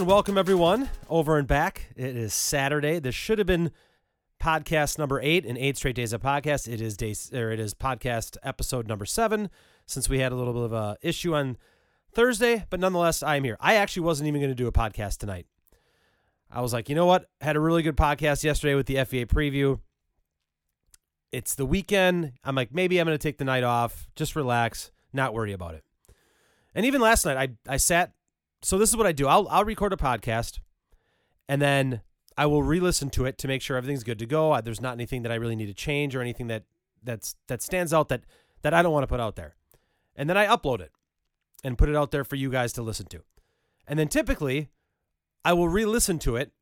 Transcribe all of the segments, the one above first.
And welcome everyone over and back. It is Saturday. This should have been podcast number eight in eight straight days of podcast. It is day or it is podcast episode number seven since we had a little bit of a issue on Thursday, but nonetheless, I am here. I actually wasn't even going to do a podcast tonight. I was like, you know what? Had a really good podcast yesterday with the FVA preview. It's the weekend. I'm like, maybe I'm going to take the night off, just relax, not worry about it. And even last night, I I sat so this is what I do. I'll I'll record a podcast, and then I will re-listen to it to make sure everything's good to go. There's not anything that I really need to change or anything that that's that stands out that that I don't want to put out there. And then I upload it and put it out there for you guys to listen to. And then typically, I will re-listen to it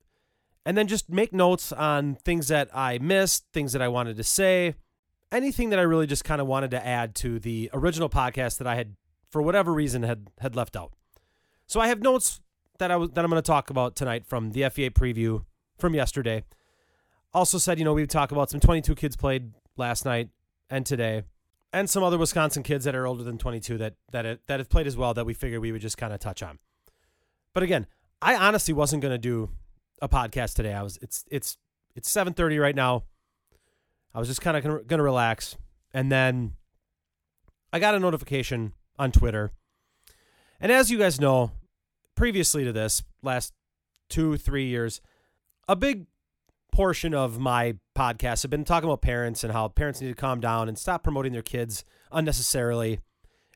and then just make notes on things that I missed, things that I wanted to say, anything that I really just kind of wanted to add to the original podcast that I had for whatever reason had had left out. So I have notes that I was that I'm going to talk about tonight from the FVA preview from yesterday. Also said, you know, we talk about some 22 kids played last night and today, and some other Wisconsin kids that are older than 22 that that that have played as well that we figured we would just kind of touch on. But again, I honestly wasn't going to do a podcast today. I was it's it's it's 7:30 right now. I was just kind of going to relax, and then I got a notification on Twitter. And as you guys know, previously to this, last two, three years, a big portion of my podcast have been talking about parents and how parents need to calm down and stop promoting their kids unnecessarily.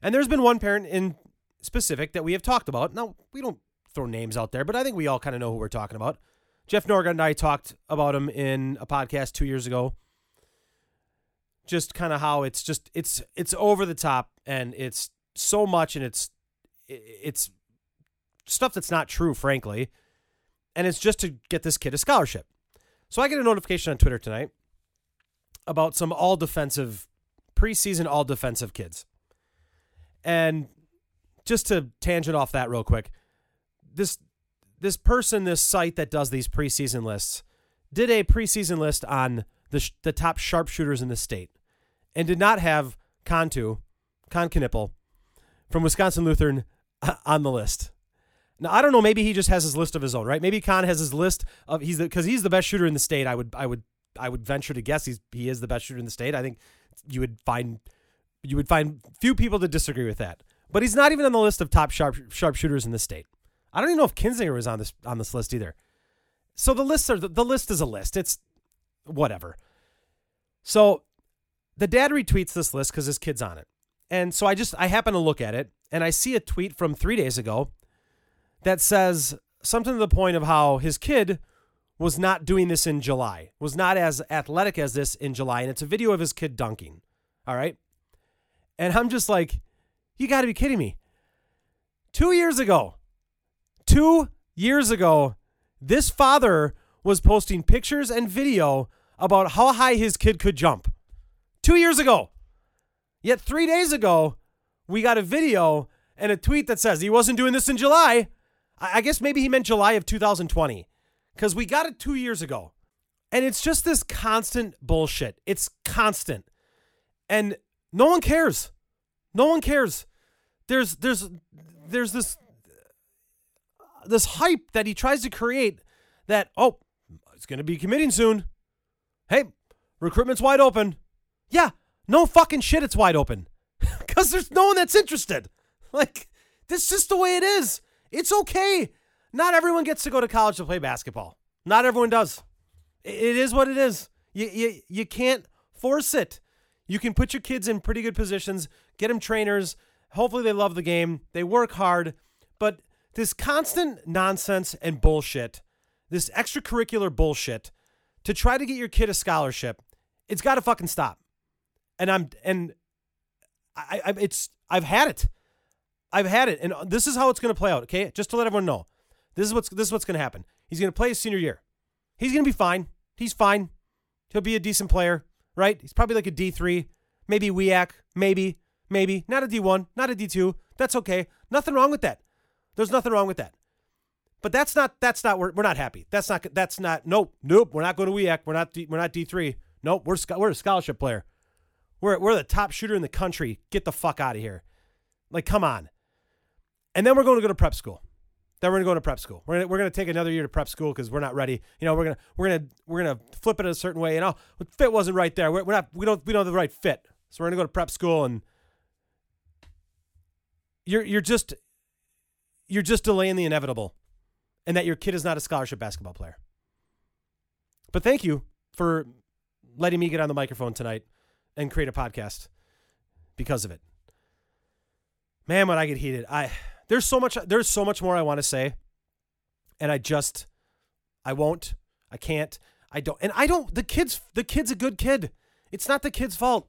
And there's been one parent in specific that we have talked about. Now, we don't throw names out there, but I think we all kind of know who we're talking about. Jeff Norgard and I talked about him in a podcast two years ago. Just kind of how it's just it's it's over the top and it's so much and it's it's stuff that's not true, frankly. And it's just to get this kid a scholarship. So I get a notification on Twitter tonight about some all defensive, preseason all defensive kids. And just to tangent off that real quick, this this person, this site that does these preseason lists, did a preseason list on the sh- the top sharpshooters in the state, and did not have Contu, Kon Knueppel, from Wisconsin Lutheran on the list. Now I don't know. Maybe he just has his list of his own, right? Maybe Kon has his list of he's because he's the best shooter in the state. I would I would I would venture to guess he's he is the best shooter in the state. I think you would find you would find few people to disagree with that. But he's not even on the list of top sharp sharpshooters in the state. I don't even know if Kinzinger was on this on this list either. So the lists are the, the list is a list. It's whatever. So the dad retweets this list because his kid's on it. And so I just I happen to look at it and I see a tweet from three days ago that says something to the point of how his kid was not doing this in July, was not as athletic as this in July. And it's a video of his kid dunking. All right. And I'm just like, you got to be kidding me. Two years ago, two years ago, this father was posting pictures and video about how high his kid could jump. Two years ago. Yet three days ago, we got a video and a tweet that says he wasn't doing this in July. I guess maybe he meant July of 2020 because we got it two years ago. And it's just this constant bullshit. It's constant. And no one cares. No one cares. There's there's there's this this hype that he tries to create that oh, it's going to be committing soon. Hey, recruitment's wide open. Yeah, no fucking shit it's wide open because there's no one that's interested. Like, this is just the way it is. It's okay. Not everyone gets to go to college to play basketball. Not everyone does. It is what it is. You, you, you can't force it. You can put your kids in pretty good positions, get them trainers. Hopefully, they love the game, they work hard. But this constant nonsense and bullshit, this extracurricular bullshit to try to get your kid a scholarship, it's got to fucking stop. And I'm, and I, I, it's I've had it. I've had it, and this is how it's going to play out. Okay, just to let everyone know, this is what's this is what's going to happen. He's going to play his senior year. He's going to be fine. He's fine. He'll be a decent player, right? He's probably like a D three, maybe WEAC, maybe, maybe not a D one, not a D two. That's okay. Nothing wrong with that. There's nothing wrong with that. But that's not that's not we're, we're not happy. That's not that's not nope nope. We're not going to WEAC. We're not D, we're not D three. Nope. We're we're a scholarship player. We're, we're the top shooter in the country. Get the fuck out of here. Like, come on. And then we're going to go to prep school. Then we're gonna go to prep school. We're gonna we're gonna take another year to prep school because we're not ready. You know, we're gonna we're gonna we're gonna flip it a certain way. You oh, know, fit wasn't right there. We're, we're not we don't we don't have the right fit. So we're gonna go to prep school and you're you're just you're just delaying the inevitable, and that your kid is not a scholarship basketball player. But thank you for letting me get on the microphone tonight and create a podcast because of it. Man, when I get heated, I there's so much there's so much more I want to say, and I just I won't, I can't, I don't, and I don't. The kid's the kid's a good kid. It's not the kid's fault.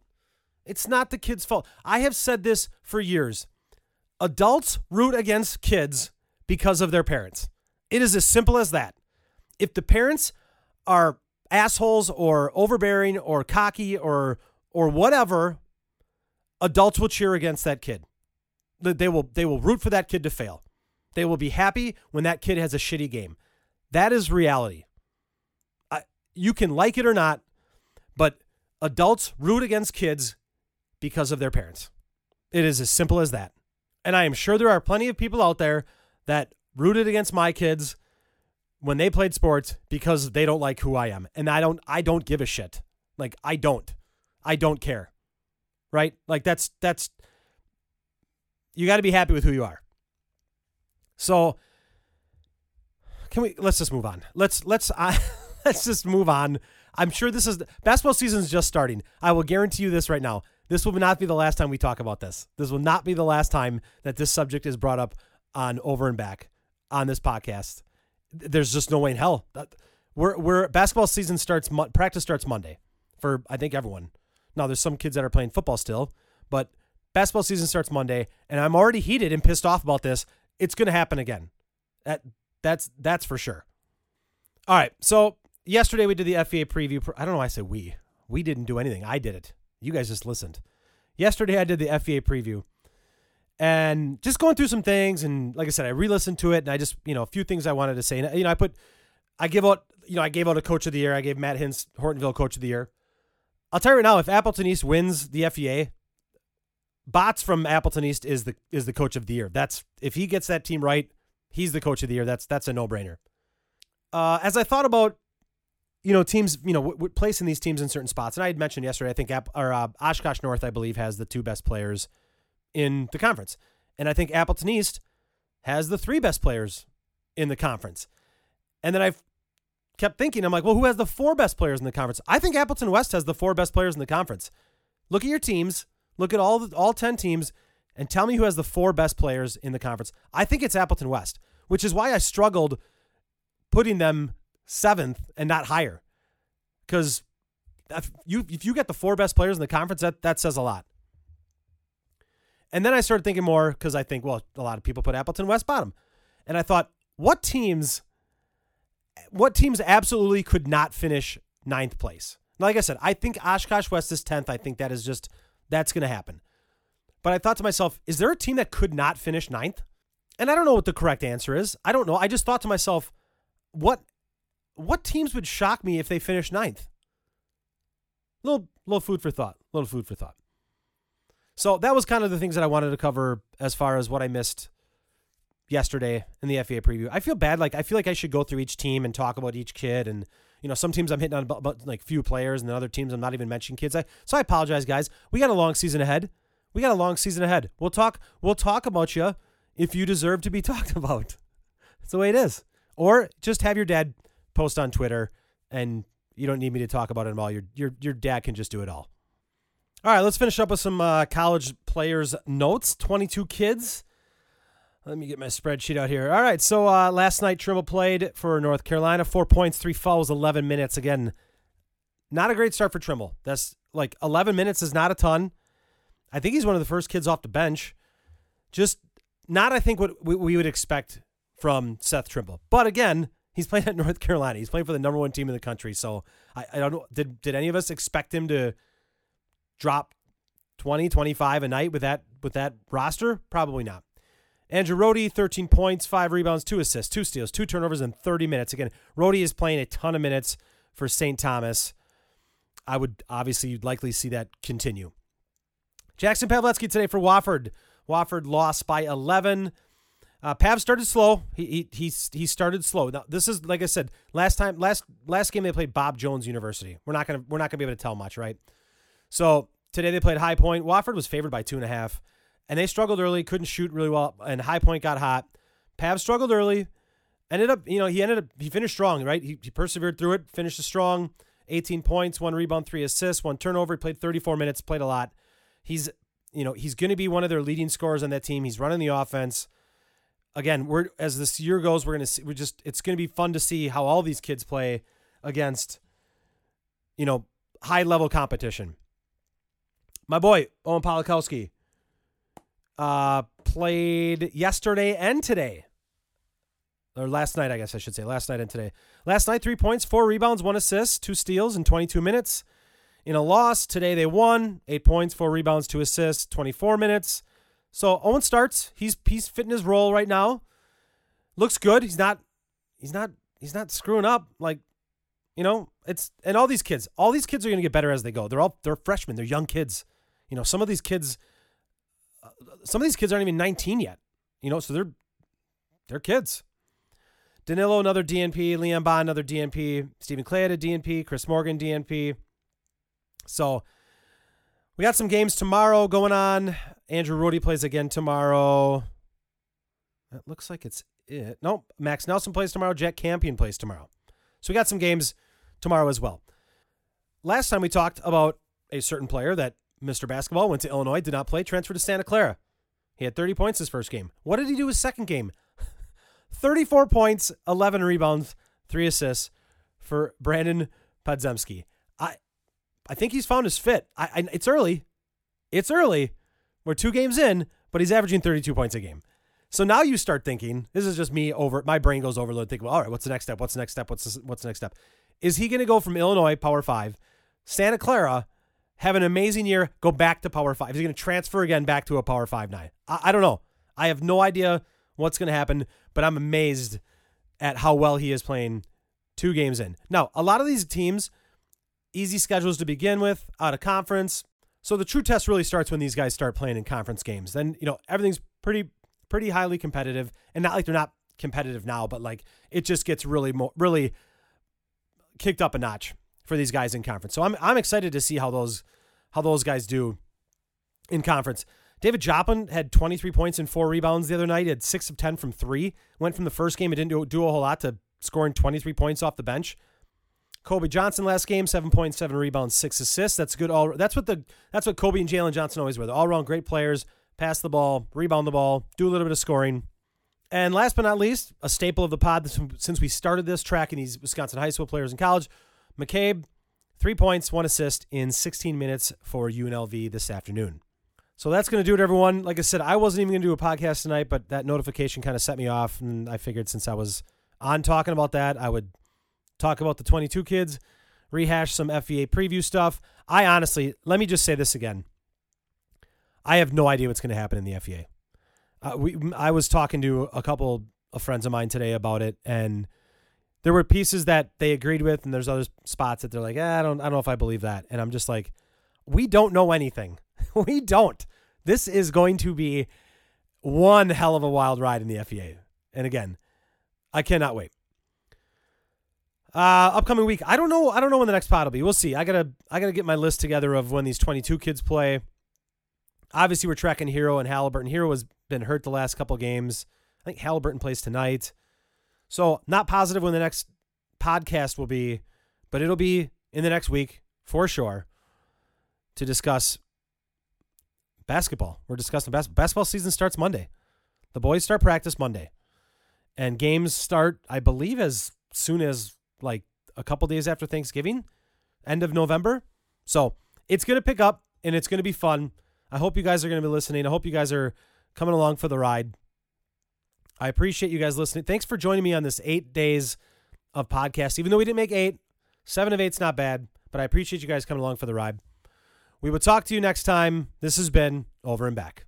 It's not the kid's fault. I have said this for years. Adults root against kids because of their parents. It is as simple as that. If the parents are assholes or overbearing or cocky or or whatever, adults will cheer against that kid. They will they will root for that kid to fail. They will be happy when that kid has a shitty game. That is reality. I, you can like it or not, but adults root against kids because of their parents. It is as simple as that. And I am sure there are plenty of people out there that rooted against my kids when they played sports because they don't like who I am. And I don't I don't give a shit. Like I don't. I don't care. Right? Like that's that's you got to be happy with who you are. So can we let's just move on. Let's let's uh, let's just move on. I'm sure this is basketball season is just starting. I will guarantee you this right now. This will not be the last time we talk about this. This will not be the last time that this subject is brought up on over and back on this podcast there's just no way in hell that we're we're basketball season starts practice starts Monday for I think everyone. Now there's some kids that are playing football still, but basketball season starts Monday, and I'm already heated and pissed off about this. It's going to happen again. That that's that's for sure. All right, so yesterday we did the FVA preview. I don't know why I say we. We didn't do anything. I did it. You guys just listened. Yesterday I did the FVA preview and just going through some things and like i said i re-listened to it and i just you know a few things i wanted to say and you know i put i give out you know i gave out a coach of the year i gave matt hintz hortonville coach of the year i'll tell you right now if appleton east wins the FVA bots from appleton east is the is the coach of the year that's if he gets that team right he's the coach of the year that's that's a no-brainer uh, as i thought about you know teams you know w- w- placing these teams in certain spots and i had mentioned yesterday i think App, or uh, oshkosh north i believe has the two best players in the conference. And I think Appleton East has the three best players in the conference. And then I've kept thinking, I'm like, well, who has the four best players in the conference? I think Appleton West has the four best players in the conference. Look at your teams, look at all the, all 10 teams, and tell me who has the four best players in the conference. I think it's Appleton West, which is why I struggled putting them seventh and not higher. Because if you if you get the four best players in the conference, that that says a lot. And then I started thinking more because I think, well, a lot of people put Appleton West bottom. And I thought, what teams what teams absolutely could not finish ninth place? Like I said, I think Oshkosh West is 10th. I think that is just that's gonna happen. But I thought to myself, is there a team that could not finish ninth? And I don't know what the correct answer is. I don't know. I just thought to myself, what what teams would shock me if they finished ninth? Little little food for thought. Little food for thought. So that was kind of the things that I wanted to cover as far as what I missed yesterday in the FVA preview. I feel bad. Like I feel like I should go through each team and talk about each kid. And you know, some teams I'm hitting on about like few players, and then other teams I'm not even mentioning kids. I, so I apologize, guys. We got a long season ahead. We got a long season ahead. We'll talk. We'll talk about you if you deserve to be talked about. That's the way it is. Or just have your dad post on Twitter, and you don't need me to talk about it all. Your your your dad can just do it all. All right, let's finish up with some uh, college players' notes. 22 kids. Let me get my spreadsheet out here. All right, so uh, last night Trimble played for North Carolina. Four points, three fouls, 11 minutes. Again, not a great start for Trimble. That's like 11 minutes is not a ton. I think he's one of the first kids off the bench. Just not, I think, what we would expect from Seth Trimble. But again, he's playing at North Carolina. He's playing for the number one team in the country. So I, I don't know. Did, did any of us expect him to – drop 20, 25 a night with that with that roster? Probably not. Andrew Rohde, 13 points, five rebounds, two assists, two steals, two turnovers in 30 minutes. Again, Rohde is playing a ton of minutes for St. Thomas. I would obviously likely see that continue. Jackson Paveletzke today for Wofford. Wofford lost by 11. Uh, Pav started slow. He, he he he started slow. Now this is like I said last time last last game they played Bob Jones University. We're not gonna we're not gonna be able to tell much, right? So today they played High Point. Wofford was favored by two and a half, and they struggled early, couldn't shoot really well, and High Point got hot. Pav struggled early, ended up you know he ended up he finished strong, right? He, he persevered through it, finished strong. 18 points, one rebound, three assists, one turnover. He played 34 minutes, played a lot. He's you know he's going to be one of their leading scorers on that team. He's running the offense again, we're as this year goes, we're gonna see. We're just it's gonna be fun to see how all these kids play against, you know, high level competition. My boy Owen Polakowski uh, played yesterday and today, or last night, I guess I should say, last night and today. Last night, three points, four rebounds, one assist, two steals in 22 minutes. In a loss, today they won, eight points, four rebounds, two assists, 24 minutes. So Owen starts. He's he's fitting his role right now. Looks good. He's not he's not he's not screwing up. Like, you know, it's and all these kids, all these kids are gonna get better as they go. They're all they're freshmen. They're young kids. You know, some of these kids, Uh, some of these kids aren't even 19 yet. You know, so they're they're kids. Danilo, another DNP. Liam Bond, another DNP. Stephen Clay had a DNP. Chris Morgan, DNP. So we got some games tomorrow going on. Andrew Rohde plays again tomorrow. That looks like it's it. No, Max Nelson plays tomorrow. Jack Campion plays tomorrow. So we got some games tomorrow as well. Last time we talked about a certain player that Mr. Basketball went to Illinois, did not play, transferred to Santa Clara. He had 30 points his first game. What did he do his second game? 34 points, 11 rebounds, three assists for Brandon Podziemski. I I think he's found his fit. I, I it's early. It's early, we're two games in, but he's averaging 32 points a game. So now you start thinking, this is just me over, my brain goes overload, thinking, well, all right, what's the next step? What's the next step? What's the, what's the next step? Is he going to go from Illinois, Power Five, Santa Clara, have an amazing year, go back to Power Five? Is he going to transfer again back to a Power Five nine? I, I don't know. I have no idea what's going to happen, but I'm amazed at how well he is playing two games in. Now, a lot of these teams, easy schedules to begin with, out of conference, so the true test really starts when these guys start playing in conference games. Then, you know, everything's pretty pretty highly competitive and not like they're not competitive now, but like it just gets really more really kicked up a notch for these guys in conference. So I'm I'm excited to see how those how those guys do in conference. David Joplin had 23 points and four rebounds the other night. He had six of 10 from three. Went from the first game and didn't do, do a whole lot to scoring 23 points off the bench. Kobe Johnson last game, seven point seven rebounds, six assists. That's good. All that's what the that's what Kobe and Jalen Johnson always were. They're all around great players. Pass the ball, rebound the ball, do a little bit of scoring. And last but not least, a staple of the pod since we started this tracking these Wisconsin high school players in college, McCabe, three points, one assist in 16 minutes for UNLV this afternoon. So that's going to do it, everyone. Like I said, I wasn't even going to do a podcast tonight, but that notification kind of set me off, and I figured since I was on talking about that, I would talk about the 22 kids, rehash some FVA preview stuff. I honestly, let me just say this again. I have no idea what's going to happen in the FVA. Uh, we, I was talking to a couple of friends of mine today about it, and there were pieces that they agreed with, and there's other spots that they're like, eh, I don't, I don't know if I believe that. And I'm just like, we don't know anything. we don't. This is going to be one hell of a wild ride in the FVA. And again, I cannot wait. Uh, upcoming week. I don't know. I don't know when the next pod will be. We'll see. I gotta. I gotta get my list together of when these 22 kids play. Obviously, we're tracking Herro and Haliburton. Herro has been hurt the last couple games. I think Haliburton plays tonight. So not positive when the next podcast will be, but it'll be in the next week for sure to discuss basketball. We're discussing bas- basketball season starts Monday. The boys start practice Monday, and games start, I believe, as soon as like a couple days after Thanksgiving, end of November. So it's going to pick up and it's going to be fun. I hope you guys are going to be listening. I hope you guys are coming along for the ride. I appreciate you guys listening. Thanks for joining me on this eight days of podcast. Even though we didn't make eight, seven of eight's not bad, but I appreciate you guys coming along for the ride. We will talk to you next time. This has been Over and Back.